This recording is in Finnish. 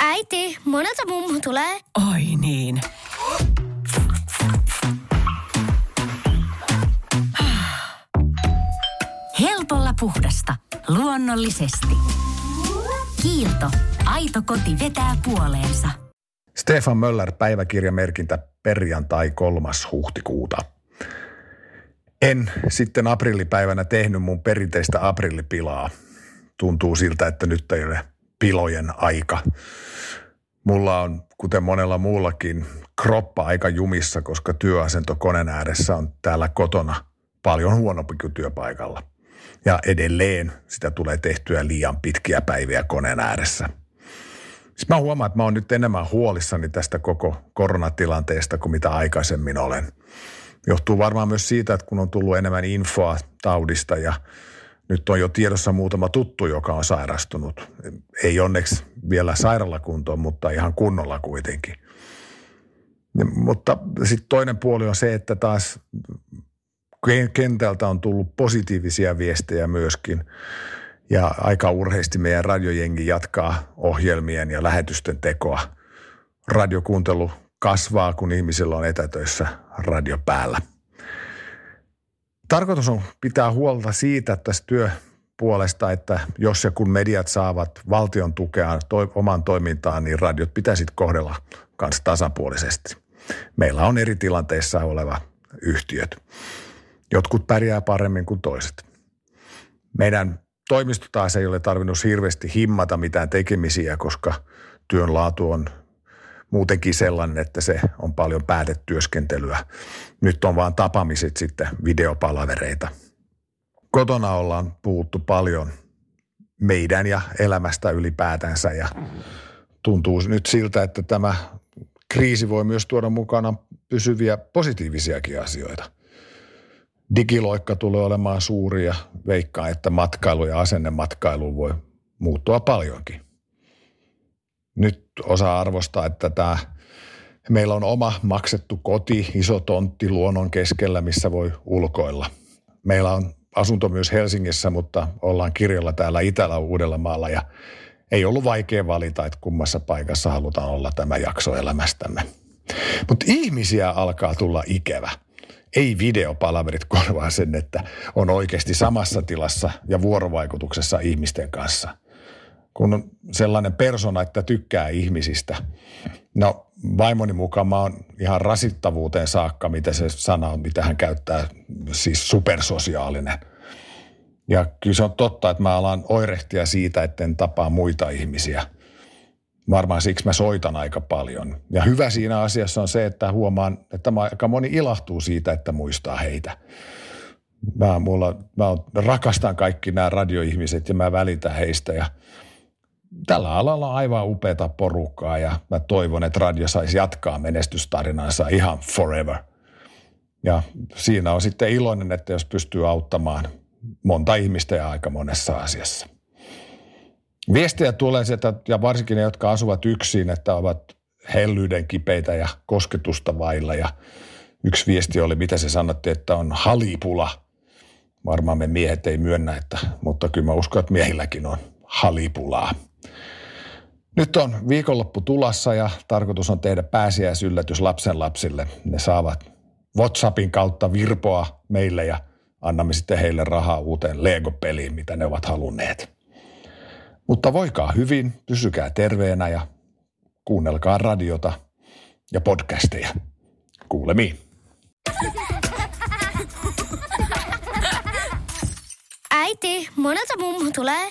Äiti, monelta mummu tulee? Oi niin. Helpolla puhdasta. Luonnollisesti. Kiilto. Aito koti vetää puoleensa. Stefan Möller päiväkirjamerkintä perjantai 3. huhtikuuta. En sitten aprillipäivänä tehnyt mun perinteistä aprillipilaa. Tuntuu siltä, että nyt ei ole pilojen aika. Mulla on, kuten monella muullakin, kroppa aika jumissa, koska työasento koneen ääressä on täällä kotona paljon huonompi kuin työpaikalla. Ja edelleen sitä tulee tehtyä liian pitkiä päiviä koneen ääressä. Siis mä huomaan, että mä oon nyt enemmän huolissani tästä koko koronatilanteesta kuin mitä aikaisemmin olen. Johtuu varmaan myös siitä, että kun on tullut enemmän infoa taudista ja nyt on jo tiedossa muutama tuttu, joka on sairastunut. Ei onneksi vielä sairaalakuntoon, mutta ihan kunnolla kuitenkin. Ja, mutta sitten toinen puoli on se, että taas kentältä on tullut positiivisia viestejä myöskin. Ja aika urheasti meidän radiojengi jatkaa ohjelmien ja lähetysten tekoa. Radiokuuntelu kasvaa, kun ihmisillä on etätöissä radio päällä – Tarkoitus on pitää huolta siitä tässä työpuolesta, että jos ja kun mediat saavat valtion tukea to, oman toimintaan, niin radiot pitäisi kohdella kanssa tasapuolisesti. Meillä on eri tilanteissa oleva yhtiöt. Jotkut pärjää paremmin kuin toiset. Meidän toimisto taas ei ole tarvinnut hirveästi himmata mitään tekemisiä, koska työn laatu on muutenkin sellainen, että se on paljon päätetyöskentelyä. Nyt on vaan tapaamiset sitten videopalavereita. Kotona ollaan puhuttu paljon meidän ja elämästä ylipäätänsä ja tuntuu nyt siltä, että tämä kriisi voi myös tuoda mukana pysyviä positiivisiakin asioita. Digiloikka tulee olemaan suuri ja veikkaa, että matkailu ja asennematkailu voi muuttua paljonkin nyt osaa arvostaa, että tämä, meillä on oma maksettu koti, iso tontti luonnon keskellä, missä voi ulkoilla. Meillä on asunto myös Helsingissä, mutta ollaan kirjalla täällä Itälä Uudellamaalla ja ei ollut vaikea valita, että kummassa paikassa halutaan olla tämä jakso elämästämme. Mutta ihmisiä alkaa tulla ikävä. Ei videopalaverit korvaa sen, että on oikeasti samassa tilassa ja vuorovaikutuksessa ihmisten kanssa – kun on sellainen persona, että tykkää ihmisistä. No vaimoni mukaan mä oon ihan rasittavuuteen saakka, mitä se sana on, mitä hän käyttää, siis supersosiaalinen. Ja kyllä se on totta, että mä alan oirehtia siitä, etten tapaa muita ihmisiä. Varmaan siksi mä soitan aika paljon. Ja hyvä siinä asiassa on se, että huomaan, että mä aika moni ilahtuu siitä, että muistaa heitä. Mä, mulla, mä rakastan kaikki nämä radioihmiset ja mä välitän heistä ja – tällä alalla on aivan upeata porukkaa ja mä toivon, että radio saisi jatkaa menestystarinansa ihan forever. Ja siinä on sitten iloinen, että jos pystyy auttamaan monta ihmistä ja aika monessa asiassa. Viestejä tulee sieltä, ja varsinkin ne, jotka asuvat yksin, että ovat hellyyden kipeitä ja kosketusta vailla. Ja yksi viesti oli, mitä se sanottiin, että on halipula. Varmaan me miehet ei myönnä, että, mutta kyllä mä uskon, että miehilläkin on halipulaa. Nyt on viikonloppu tulassa ja tarkoitus on tehdä pääsiäisyllätys lapsen lapsille. Ne saavat WhatsAppin kautta virpoa meille ja annamme sitten heille rahaa uuteen Lego-peliin, mitä ne ovat halunneet. Mutta voikaa hyvin, pysykää terveenä ja kuunnelkaa radiota ja podcasteja. Kuulemiin. Äiti, monelta mummu tulee?